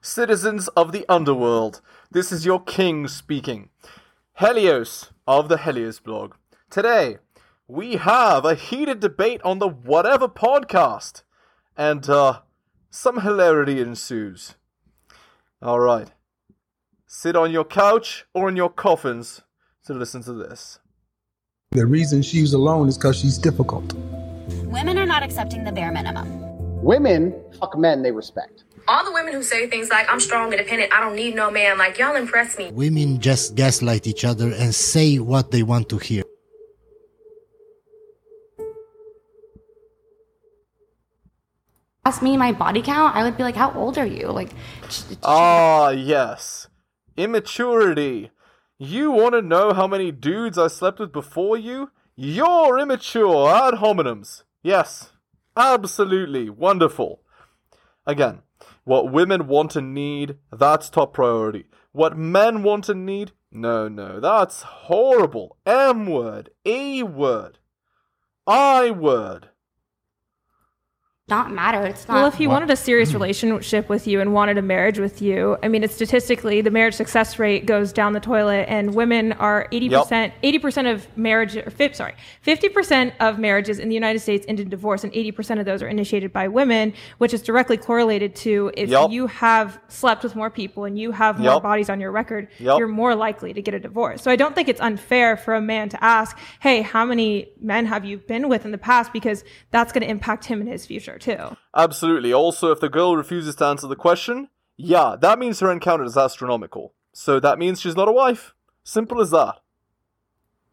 citizens of the underworld. This is your king speaking. Helios of the Helios blog. Today, we have a heated debate on the Whatever podcast, and uh, some hilarity ensues. All right. Sit on your couch or in your coffins to listen to this. The reason she's alone is because she's difficult. Women are not accepting the bare minimum. Women fuck men they respect. All the women who say things like, I'm strong, independent, I don't need no man, like, y'all impress me. Women just gaslight each other and say what they want to hear. ask me my body count, I would be like, "How old are you?" Like, Ah, yes. Immaturity. You want to know how many dudes I slept with before you? You're immature ad hominems. Yes, absolutely wonderful. Again, what women want and need, that's top priority. What men want and need, no, no, that's horrible. M word, E word, I word. Not matter. It's not. Well, if he wanted a serious mm-hmm. relationship with you and wanted a marriage with you, I mean, it's statistically the marriage success rate goes down the toilet, and women are eighty percent, eighty percent of marriage, or fif- sorry, fifty percent of marriages in the United States end in divorce, and eighty percent of those are initiated by women, which is directly correlated to if Yup. you have slept with more people and you have more Yup. bodies on your record, Yup. you're more likely to get a divorce. So I don't think it's unfair for a man to ask, "Hey, how many men have you been with in the past?" Because that's going to impact him in his future too. Absolutely. Also, if the girl refuses to answer the question, yeah, that means her encounter is astronomical. So that means she's not a wife. Simple as that.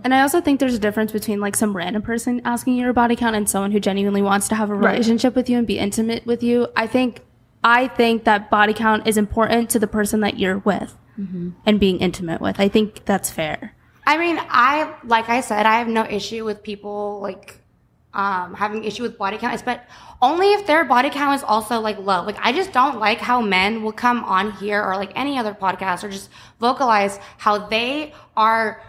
And I also think there's a difference between like some random person asking your body count and someone who genuinely wants to have a Right. relationship with you and be intimate with you. I think I think that body count is important to the person that you're with mm-hmm. and being intimate with. I think that's fair. I mean, I like I said, I have no issue with people like um, having issue with body count, is, but only if their body count is also like low. Like I just don't like how men will come on here or like any other podcast or just vocalize how they are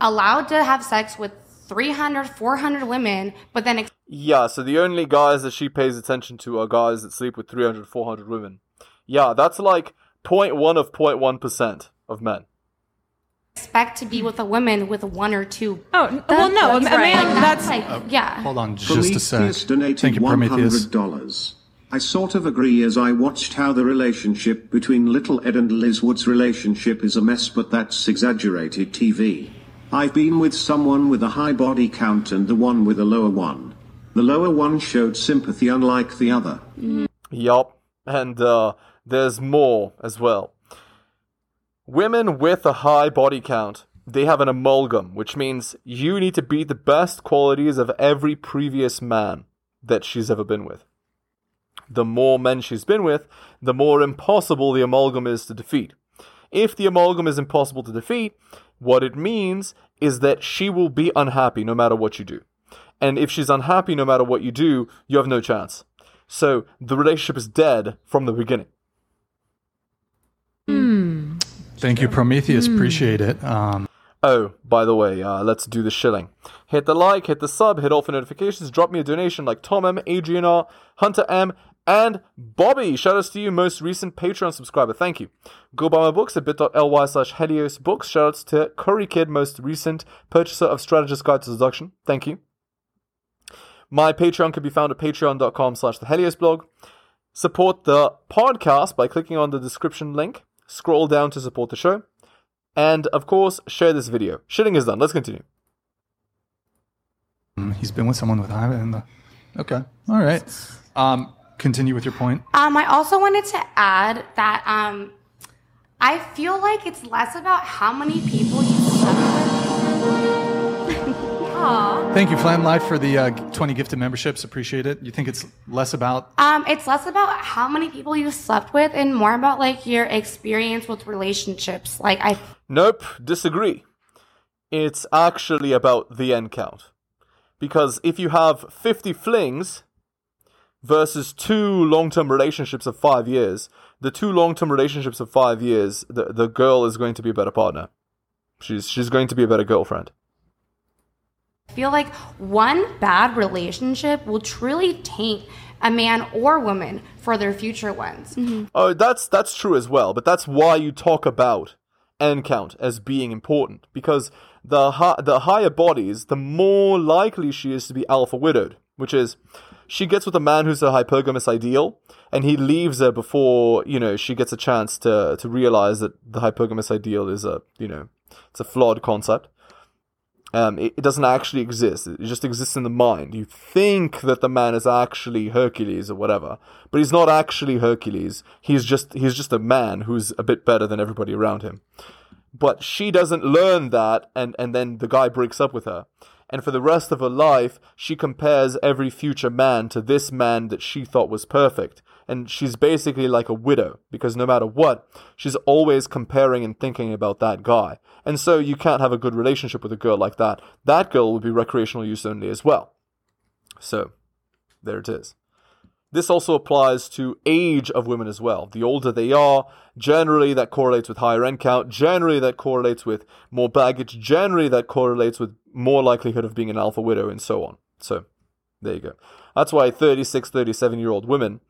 allowed to have sex with 300, 400 women, but then ex- Yeah, so the only guys that she pays attention to are guys that sleep with 300, 400 women. Yeah, that's like 0.1 of 0.1% of men. Expect to be with a woman with one or two. Oh, n- well, no, a, a That's right. man, Like, that's, like, yeah. Hold on just a sec. Prometheus donated Thank you, Prometheus. $100. I sort of agree as I watched how the relationship between Little Ed and Liz Wood's relationship is a mess, but that's exaggerated TV. I've been with someone with a high body count and the one with a lower one. The lower one showed sympathy unlike the other. Yup. And uh, there's more as well. Women with a high body count, they have an amalgam, which means you need to beat the best qualities of every previous man that she's ever been with. The more men she's been with, the more impossible the amalgam is to defeat. If the amalgam is impossible to defeat, what it means is that she will be unhappy no matter what you do. And if she's unhappy no matter what you do, you have no chance. So the relationship is dead from the beginning. Thank you, Prometheus. Appreciate it. Um, Oh, by the way, uh, let's do the shilling. Hit the like, hit the sub, hit all for notifications, drop me a donation like Tom M, Adrian R, Hunter M, and Bobby. Shout outs to you, most recent Patreon subscriber. Thank you. Go buy my books at bit.ly slash Helios books. Shout outs to Curry Kid, most recent purchaser of Strategist Guide to Seduction. Thank you. My Patreon can be found at patreon.com slash the Helios blog. Support the podcast by clicking on the description link. Scroll down to support the show. And of course, share this video. Shitting is done. Let's continue. he's been with someone with high. And the, okay. All right. Um, continue with your point. Um, I also wanted to add that um, I feel like it's less about how many people you slept with. Aw. Thank you, Flam Life, for the uh, 20 gifted memberships. Appreciate it. You think it's less about Um, it's less about how many people you slept with and more about like your experience with relationships. Like I Nope, disagree. It's actually about the N count. Because if you have 50 flings versus two long term relationships of five years, the two long term relationships of five years, the, the girl is going to be a better partner. She's, she's going to be a better girlfriend. Feel like one bad relationship will truly taint a man or woman for their future ones. Mm-hmm. Oh, that's that's true as well. But that's why you talk about N count as being important because the hi- the higher bodies, the more likely she is to be alpha widowed, which is she gets with a man who's a hypergamous ideal, and he leaves her before you know she gets a chance to to realize that the hypergamous ideal is a you know it's a flawed concept. Um, it, it doesn't actually exist. It just exists in the mind. You think that the man is actually Hercules or whatever, but he's not actually Hercules. He's just he's just a man who's a bit better than everybody around him. But she doesn't learn that, and and then the guy breaks up with her. And for the rest of her life, she compares every future man to this man that she thought was perfect. And she's basically like a widow, because no matter what, she's always comparing and thinking about that guy. And so you can't have a good relationship with a girl like that. That girl would be recreational use only as well. So, there it is. This also applies to age of women as well. The older they are, generally that correlates with higher N count, generally that correlates with more baggage, generally that correlates with more likelihood of being an alpha widow, and so on. So, there you go. That's why 36, 37 year old women,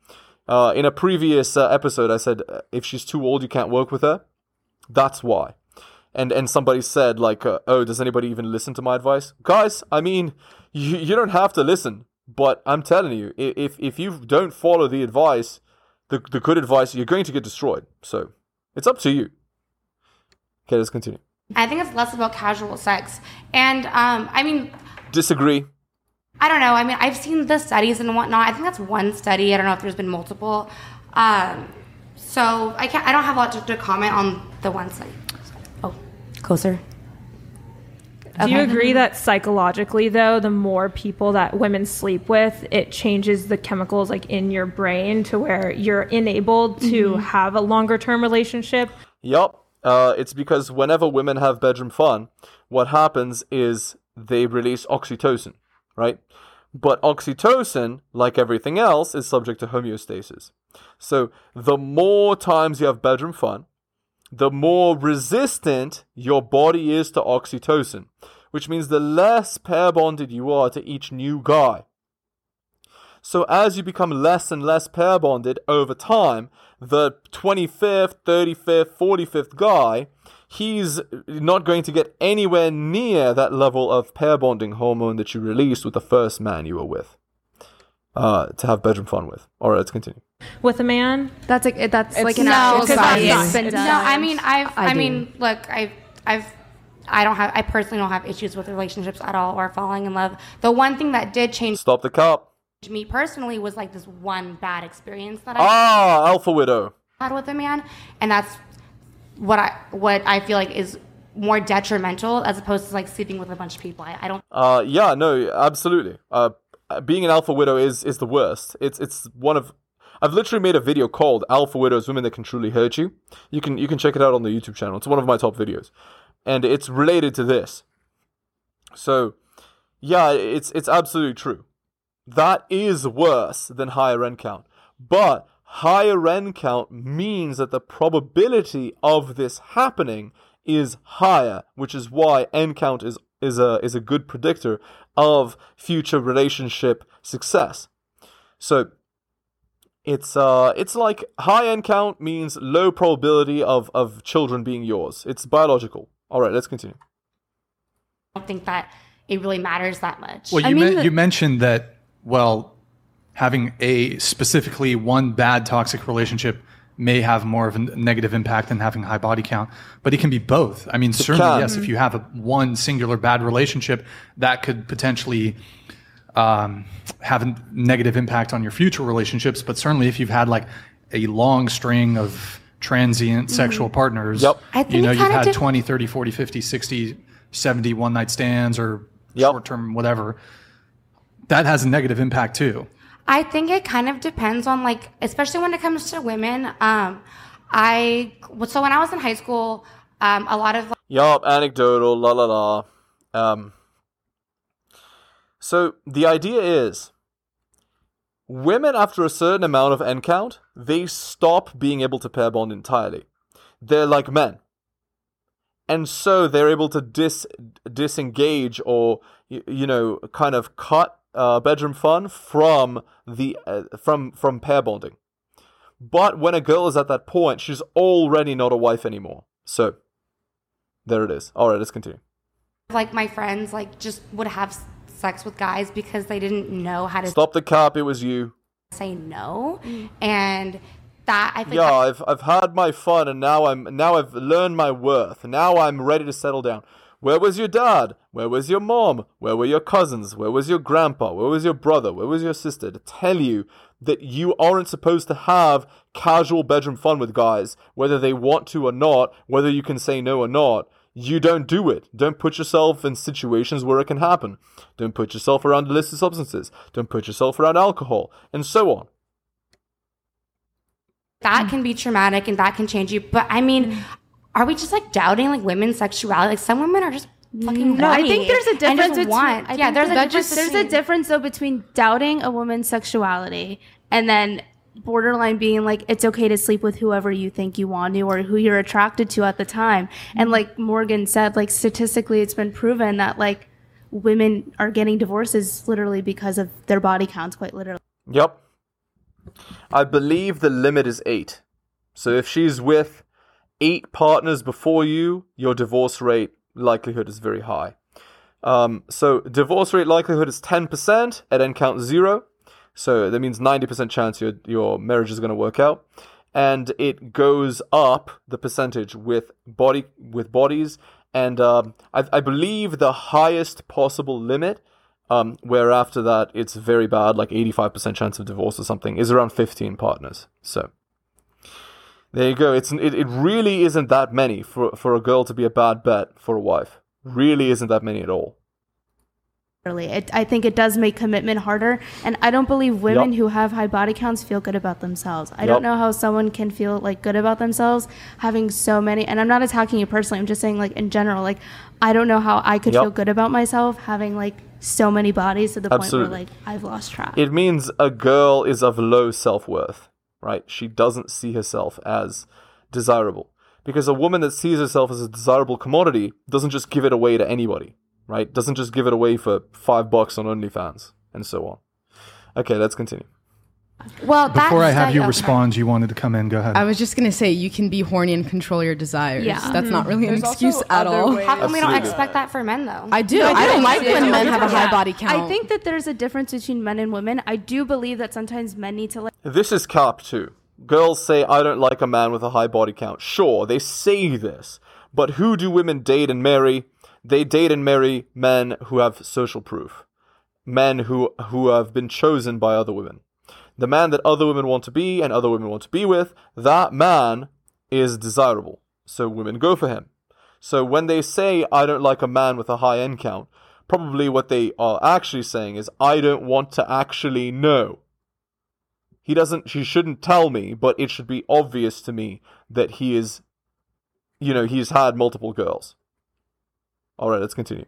uh, in a previous uh, episode, I said uh, if she's too old, you can't work with her. That's why. And and somebody said like, uh, oh, does anybody even listen to my advice, guys? I mean, you you don't have to listen. But I'm telling you, if if you don't follow the advice, the the good advice, you're going to get destroyed. So it's up to you. Okay, let's continue. I think it's less about casual sex. And um, I mean, Disagree. I don't know. I mean, I've seen the studies and whatnot. I think that's one study. I don't know if there's been multiple. Um, so I can't. I don't have a lot to, to comment on the one study. Oh, closer. Do you agree that psychologically, though, the more people that women sleep with, it changes the chemicals like in your brain to where you're enabled to Mm-hmm. have a longer term relationship? Yup. Uh, it's because whenever women have bedroom fun, what happens is they release oxytocin, right? But oxytocin, like everything else, is subject to homeostasis. So the more times you have bedroom fun, the more resistant your body is to oxytocin, which means the less pair bonded you are to each new guy. So as you become less and less pair bonded over time, the 25th, 35th, 45th guy, he's not going to get anywhere near that level of pair bonding hormone that you released with the first man you were with. Uh, to have bedroom fun with. All right, let's continue. With a man? That's like that's It's like an no, actual because It's been No. I mean, I've. I I, do. mean, look, I've. I've. I don't have. I personally don't have issues with relationships at all or falling in love. The one thing that did change Stop the cop. me personally was like this one bad experience that I Ah, Alpha Widow. had with a man, and that's what I what I feel like is more detrimental as opposed to like sleeping with a bunch of people. I, I don't. Uh, yeah, no, absolutely. Uh, being an alpha widow is is the worst. It's it's one of I've literally made a video called "Alpha Widows: Women That Can Truly Hurt You." You can you can check it out on the YouTube channel. It's one of my top videos, and it's related to this. So, yeah, it's it's absolutely true. That is worse than higher N count, but higher N count means that the probability of this happening is higher, which is why N count is is a is a good predictor of future relationship success. So it's uh it's like high N count means low probability of of children being yours. It's biological. All right, let's continue. I don't think that it really matters that much. Well, you, men- you mentioned that, well, having a specifically one bad toxic relationship may have more of a negative impact than having high body count, but it can be both. I mean, certainly, can. yes, if you have a one singular bad relationship, that could potentially um, have a negative impact on your future relationships. But certainly, if you've had like a long string of transient sexual partners, Yep. I think you know, you've had dif- 20, 30, 40, 50, 60, 70 one night stands or short term, whatever. That has a negative impact too. I think it kind of depends on like, especially when it comes to women. Um, I so when I was in high school, um, a lot of Yup, anecdotal, la la la. Um, so the idea is women, after a certain amount of N count, they stop being able to pair bond entirely. They're like men. And so they're able to dis disengage or you, you know kind of cut uh, bedroom fun from the uh, from from pair bonding. But when a girl is at that point, she's already not a wife anymore. So, there it is. All right, let's continue. Like my friends, like just would have sex with guys because they didn't know how to Stop the cap. It was you. say no, and that I think Yeah, I've I've had my fun, and now I'm now I've learned my worth. Now I'm ready to settle down. Where was your dad? Where was your mom? Where were your cousins? Where was your grandpa? Where was your brother? Where was your sister to tell you that you aren't supposed to have casual bedroom fun with guys, whether they want to or not, whether you can say no or not? You don't do it. Don't put yourself in situations where it can happen. Don't put yourself around illicit substances. Don't put yourself around alcohol, and so on. that can be traumatic and that can change you. But I mean, are we just like doubting like women's sexuality? Like some women are just fucking. No, I think there's a difference between. want- yeah, think there's a difference. just- there's a difference though between doubting a woman's sexuality and then borderline being like it's okay to sleep with whoever you think you want to or who you're attracted to at the time. Mm-hmm. And like Morgan said, like statistically, it's been proven that like women are getting divorces literally because of their body counts, quite literally. Yep. I believe the limit is eight. So if she's with eight partners before you, your divorce rate likelihood is very high. Um, so divorce rate likelihood is 10% at N count zero. So that means 90% chance your, your marriage is going to work out. And it goes up the percentage with body with bodies. And um, I, I believe the highest possible limit um, where after that it's very bad, like 85% chance of divorce or something, is around 15 partners. So there you go. It's it, it really isn't that many for for a girl to be a bad bet for a wife. Really isn't that many at all. Literally. It, I think it does make commitment harder. And I don't believe women Yup. who have high body counts feel good about themselves. I Yup. don't know how someone can feel like good about themselves having so many. And I'm not attacking you personally. I'm just saying like in general. Like I don't know how I could Yup. feel good about myself having like so many bodies to the Absolutely. point where like I've lost track. It means a girl is of low self worth, right? She doesn't see herself as desirable. Because a woman that sees herself as a desirable commodity doesn't just give it away to anybody, right? Doesn't just give it away for five bucks on OnlyFans and so on. Okay, let's continue. Well, that Before I have said- you okay. respond, you wanted to come in. Go ahead. I was just gonna say you can be horny and control your desires. Yeah. That's not mm-hmm. really an There's excuse at all. ways- How come we don't expect that for men though? I do. No, I don't like when men have a high Yeah. body count. I think that there's a difference between men and women. I do believe that sometimes men need to like This is cap too. Girls say, I don't like a man with a high body count. Sure, they say this. But who do women date and marry? They date and marry men who have social proof. Men who, who have been chosen by other women. The man that other women want to be and other women want to be with, that man is desirable. So women go for him. So when they say, I don't like a man with a high N count, probably what they are actually saying is, I don't want to actually know. He doesn't, she shouldn't tell me, but it should be obvious to me that he is, you know, he's had multiple girls. All right, let's continue.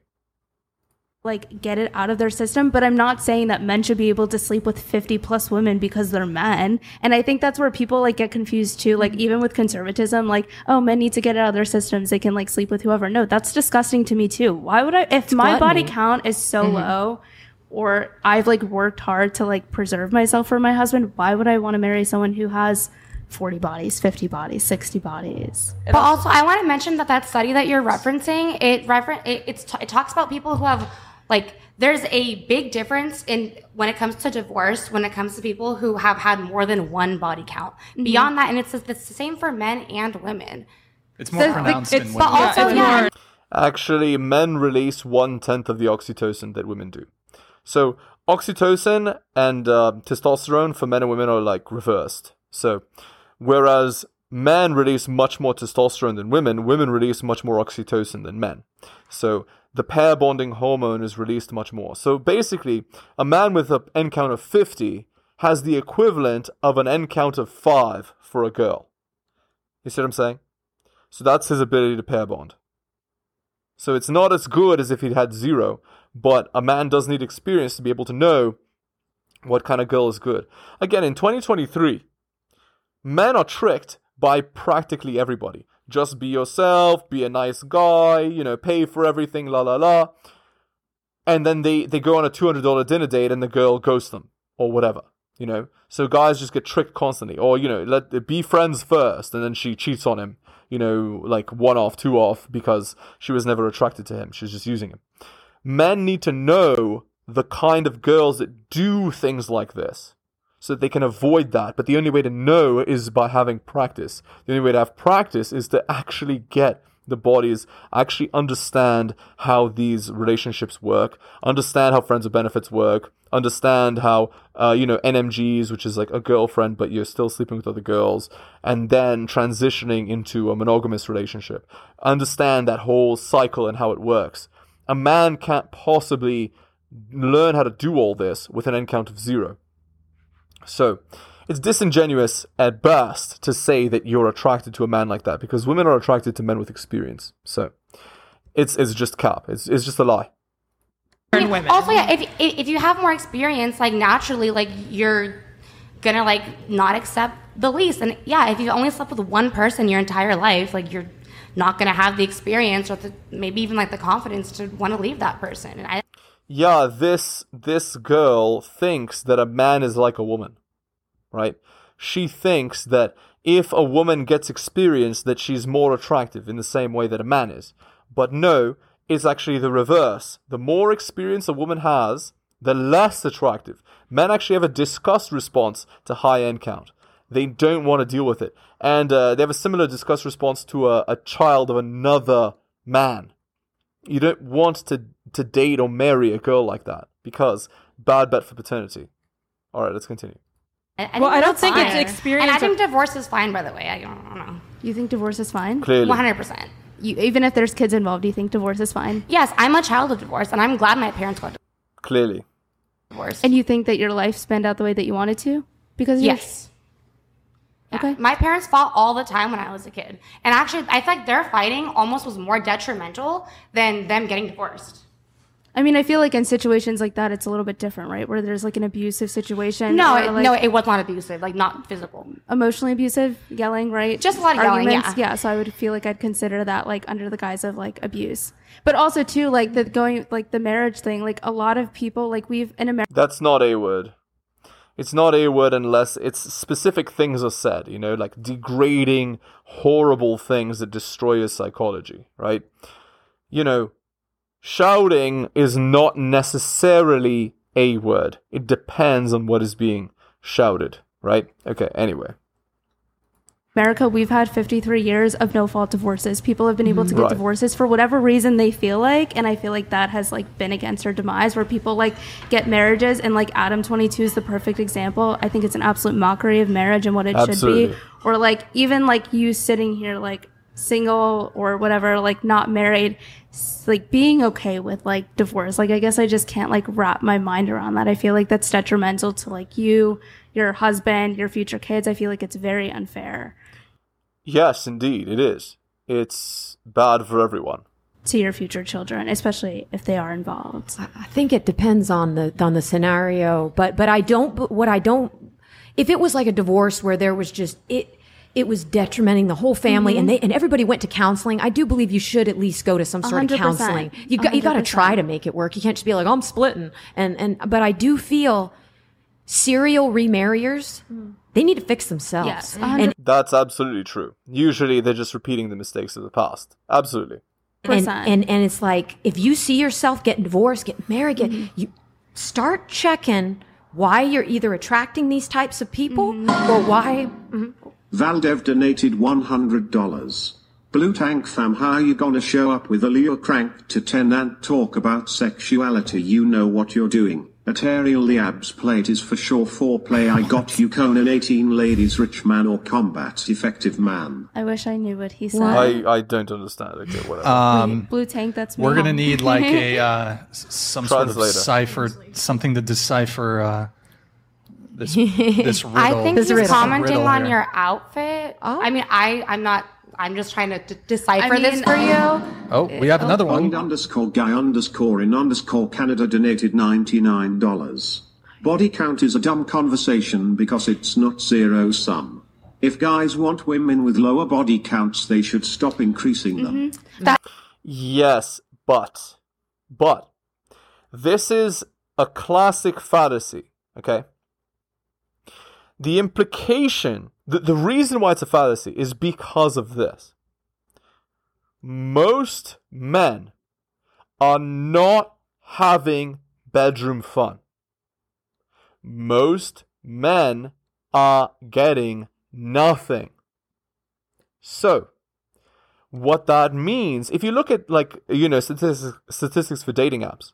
Like get it out of their system but i'm not saying that men should be able to sleep with 50 plus women because they're men. And i think that's where people like get confused too like mm-hmm. even with conservatism like oh men need to get it out of their systems. They can like sleep with whoever. No that's disgusting to me too. Why would i if my body count is so mm-hmm. low or i've like worked hard to like preserve myself for my husband why would i want to marry someone who has 40 bodies 50 bodies 60 bodies? But also, I want to mention that that study that you're referencing, it refer- it, it's t- it talks about people who have like there's a big difference in when it comes to divorce when it comes to people who have had more than one body count. Beyond that, and it's, it's the same for men and women. it's more So, pronounced it's- in but women. also, yeah, Actually, men release one tenth of the oxytocin that women do. So, oxytocin and uh, testosterone for men and women are like reversed. So, whereas men release much more testosterone than women, women release much more oxytocin than men. So, the pair bonding hormone is released much more. So, basically, a man with an N count of 50 has the equivalent of an N count of 5 for a girl. You see what I'm saying? So, that's his ability to pair bond. So it's not as good as if he'd had zero, but a man does need experience to be able to know what kind of girl is good. Again, in 2023, men are tricked by practically everybody. Just be yourself, be a nice guy, you know, pay for everything, la la la. And then they, they go on a $200 dinner date and the girl ghosts them or whatever. You know, so guys just get tricked constantly, or you know, let be friends first, and then she cheats on him. You know, like one off, two off, because she was never attracted to him. She's just using him. Men need to know the kind of girls that do things like this so that they can avoid that. But the only way to know is by having practice. The only way to have practice is to actually get the bodies, actually understand how these relationships work, understand how friends of benefits work, understand how, uh, you know, NMGs, which is like a girlfriend, but you're still sleeping with other girls, and then transitioning into a monogamous relationship. Understand that whole cycle and how it works. A man can't possibly learn how to do all this with an N count of zero. So, it's disingenuous at best to say that you're attracted to a man like that because women are attracted to men with experience. So, it's it's just cap. It's it's just a lie. I mean, Also, yeah, if if you have more experience, like naturally, like you're gonna like not accept the lease, and yeah, if you've only slept with one person your entire life, like you're not gonna have the experience or the, maybe even like the confidence to want to leave that person. And I yeah, this this girl thinks that a man is like a woman, right? She thinks that if a woman gets experience, that she's more attractive in the same way that a man is. But no, it's actually the reverse. The more experience a woman has, the less attractive. Men actually have a disgust response to high N count. They don't want to deal with it. And uh, they have a similar disgust response to a, a child of another man. You don't want to to date or marry a girl like that because bad bet for paternity. All right, let's continue. I, Well, I don't that's think it's fine. experience And I or- think divorce is fine, by the way. I don't, I don't know. You think divorce is fine? Clearly. One hundred percent. You, even if there's kids involved, do you think divorce is fine? Yes, I'm a child of divorce, and I'm glad my parents got Clearly. divorced. And you think that your life spanned out the way that you wanted to? Because of your- yes. Okay. My parents fought all the time when I was a kid, and actually, I feel like their fighting almost was more detrimental than them getting divorced. I mean, I feel like in situations like that, it's a little bit different, right? Where there's like an abusive situation. No, it, like, no, it was not abusive, like not physical. emotionally abusive, yelling, right? Just a lot of yelling, Arguments, yeah. So I would feel like I'd consider that like under the guise of like abuse. But also too, like the going like the marriage thing, like a lot of people like we've in America That's not a word. It's not a word unless it's specific things are said, you know, like degrading, horrible things that destroy your psychology, right? You know, shouting is not necessarily a word. It depends on what is being shouted, right? Okay, anyway. America, we've had 53 years of no fault divorces. People have been able to get Right. divorces for whatever reason they feel like, and I feel like that has like been against our demise. Where people like get marriages, and like Adam 22 is the perfect example. I think it's an absolute mockery of marriage and what it should be. Or like even like you sitting here like single or whatever, like not married, like being okay with like divorce. Like I guess I just can't like wrap my mind around that. I feel like that's detrimental to like you, your husband, your future kids. I feel like it's very unfair. Yes, indeed, it is. It's bad for everyone. to your future children, especially if they are involved. I think it depends on the on the scenario, but but I don't. What I don't, if it was like a divorce where there was just it. It was detrimenting the whole family, and Mhm. they and everybody went to counseling. I do believe you should at least go to some sort of 100%. counseling. You got you got to try to make it work. You can't just be like oh, I'm splitting. And and but I do feel serial remarriers. They need to fix themselves. Yes, and That's absolutely true. Usually they're just repeating the mistakes of the past. Absolutely. and, and and it's like if you see yourself getting divorced, getting married, get, you start checking why you're either attracting these types of people or why. mhm. Valdev donated $100. Blue Tank fam, how you gonna show up with a Leo crank to 10 and talk about sexuality? You know what you're doing. At Ariel, the abs plate is for sure foreplay. I got you, Conan 18 ladies, rich man or combat effective man. I wish I knew what he said. I, I don't understand. Okay, whatever. Um, Blue tank, that's me. We're gonna need like a uh, s- some sort of cipher, something to decipher uh, this this riddle. I think this he's commenting riddle on here. your outfit. Oh. I mean, I I'm not. I'm just trying to d- decipher I this mean- for you. Um, oh, we have another one. Owned underscore guy underscore in underscore Canada donated $99. Body count is a dumb conversation because it's not zero sum. If guys want women with lower body counts, they should stop increasing them. Mm-hmm. Yes, but but this is a classic fallacy, okay? The implication, the, the reason why it's a fallacy is because of this. Most men are not having bedroom fun. Most men are getting nothing. So, what that means, if you look at like, you know, statistics, statistics for dating apps,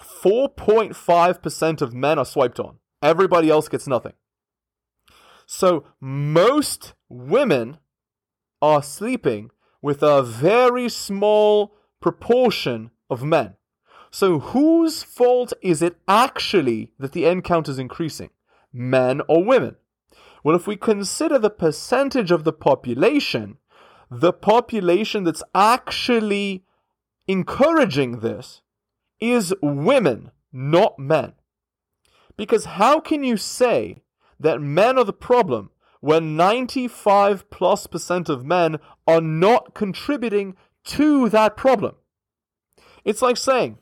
4.5% of men are swiped on. Everybody else gets nothing. So most women are sleeping with a very small proportion of men. So whose fault is it actually that the N count is increasing? Men or women? Well, if we consider the percentage of the population, the population that's actually encouraging this is women, not men. Because how can you say that men are the problem when 95 plus percent of men are not contributing to that problem? It's like saying,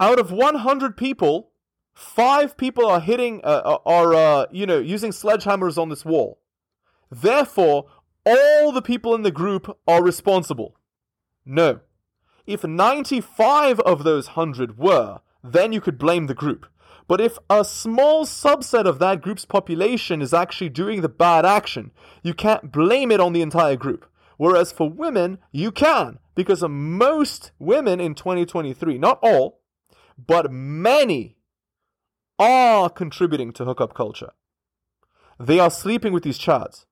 out of 100 people, five people are hitting, uh, are, uh, you know, using sledgehammers on this wall. Therefore, all the people in the group are responsible. No. If 95 of those 100 were, then you could blame the group. But if a small subset of that group's population is actually doing the bad action, you can't blame it on the entire group. Whereas for women, you can, because most women in 2023, not all, but many are contributing to hookup culture. They are sleeping with these chads.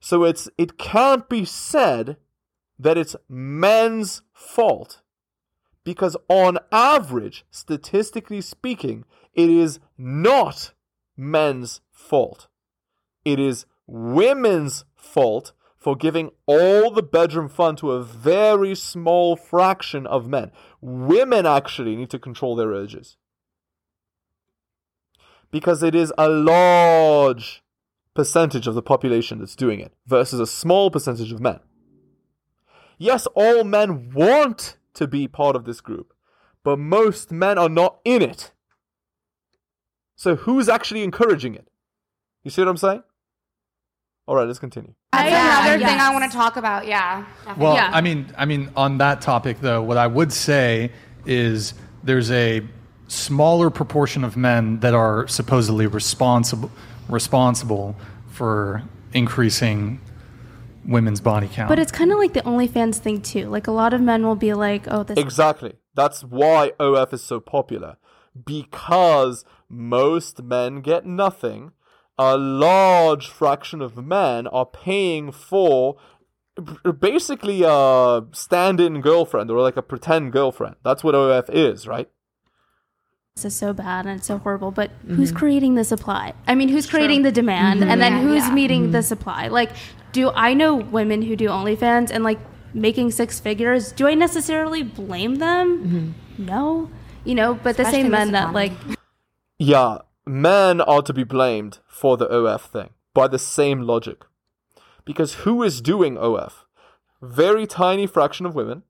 So it's it can't be said that it's men's fault because on average, statistically speaking, it is not men's fault. It is women's fault for giving all the bedroom fun to a very small fraction of men. Women actually need to control their urges. Because it is a large percentage of the population that's doing it versus a small percentage of men. Yes, all men want to be part of this group, but most men are not in it. So who's actually encouraging it? You see what I'm saying? All right, let's continue. That's Yeah, another thing. I want to talk about. Yeah. definitely. Well, Yeah. I mean, I mean, on that topic though, what I would say is there's a smaller proportion of men that are supposedly responsible responsible for increasing women's body count. But it's kind of like the OnlyFans thing too. Like a lot of men will be like, "Oh, this." Exactly. That's why OF is so popular. Because most men get nothing. A large fraction of men are paying for basically a stand in girlfriend or like a pretend girlfriend. That's what OF is, right? This is so bad and it's so horrible. But mm-hmm. who's creating the supply? I mean, who's creating the demand, mm-hmm. and then Yeah, who's yeah. meeting the mm-hmm. supply? Like, do I know women who do OnlyFans and like making six figures? Do I necessarily blame them? No, you know. But the same in this men that like. Yeah, men are to be blamed for the OF thing by the same logic. Because who is doing OF? Very tiny fraction of women,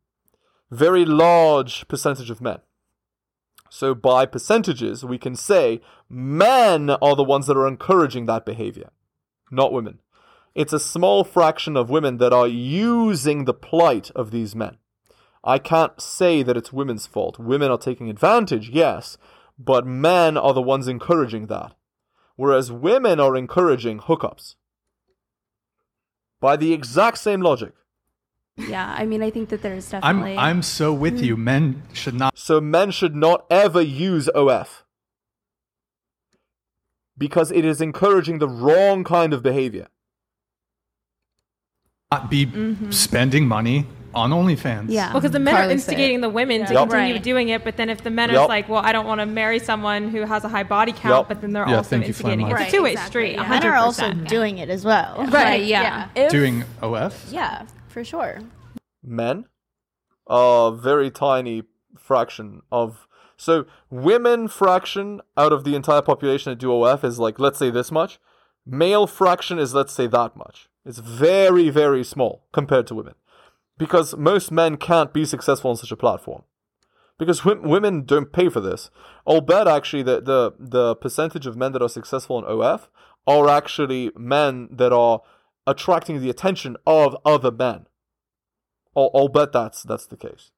very large percentage of men. So by percentages, we can say men are the ones that are encouraging that behavior, not women. It's a small fraction of women that are using the plight of these men. I can't say that it's women's fault. Women are taking advantage, yes, but men are the ones encouraging that. Whereas women are encouraging hookups. By the exact same logic. Yeah. I mean, I think that there's definitely. I'm definitely. I'm so with you. Mm. Men should not So men should not ever use OF. Because it is encouraging the wrong kind of behavior. not be mm-hmm. spending money on OnlyFans. yeah. Because the men are Carly said instigating the women to Yep. continue Right. doing it, but then if the men Yep. are like, well, I don't want to marry someone who has a high body count, Yep. but then they're Yeah, also thank you, instigating it. Flamma. It's a two way Right, street. exactly, yeah. Men are also 100%. doing it as well. Right, yeah. If- Doing OF? Yeah, for sure. men? A very tiny fraction of so women fraction out of the entire population at do OF is like let's say this much. Male fraction is let's say that much. It's very very small compared to women. Because most men can't be successful on such a platform. Because women don't pay for this. I'll bet actually that the the percentage of men that are successful in OF are actually men that are attracting the attention of other men. I'll, I'll bet that's that's the case.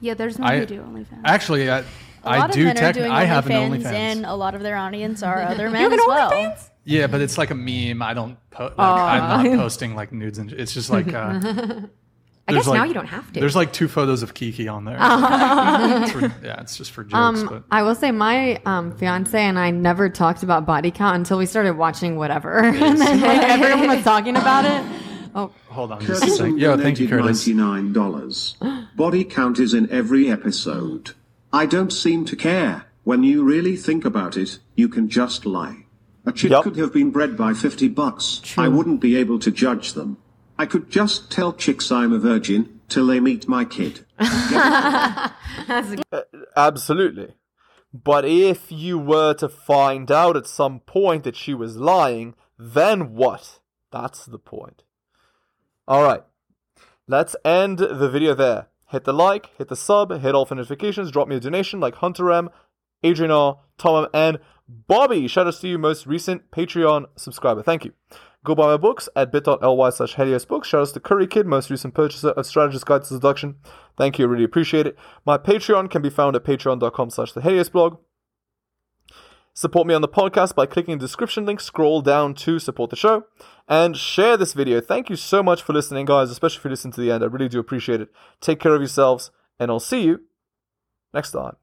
Yeah, there's men I who do OnlyFans. actually I, A I lot do of men are tech. doing I have an OnlyFans, OnlyFans. and a lot of their audience are other You men have an as well. OnlyFans? Yeah, but it's like a meme. I don't. Po- like, Aw. I'm not posting like nudes and it's just like. Uh, I there's guess now you don't have to. There's like two photos of Kiki on there. It's for- yeah, it's just for jokes. Um, but I will say my um, fiance and I never talked about body count until we started watching whatever, and then like, everyone was talking about it. Oh, hold on, just a second. Yo, thank you, Curtis. $99. Body count is in every episode. I don't seem to care. When you really think about it, you can just lie. A chick could have been bred by 50 bucks. I wouldn't be able to judge them. I could just tell chicks I'm a virgin till they meet my kid. Uh, Absolutely. But if you were to find out at some point that she was lying, then what? That's the point. Alright. Let's end the video there. Hit the like, hit the sub, hit all for notifications, drop me a donation like Hunter M, Adrian R, Tom M, and Bobby. Shout out to you, most recent Patreon subscriber. Thank you. Go buy my books at bit.ly slash Helios Books. Shout out to Curry Kid, most recent purchaser of Strategist Guide to Seduction. Thank you, really appreciate it. My Patreon can be found at patreon.com slash the blog. Support me on the podcast by clicking the description link, scroll down to support the show, and share this video. Thank you so much for listening, guys, especially if you listen to the end. I really do appreciate it. Take care of yourselves, and I'll see you next time.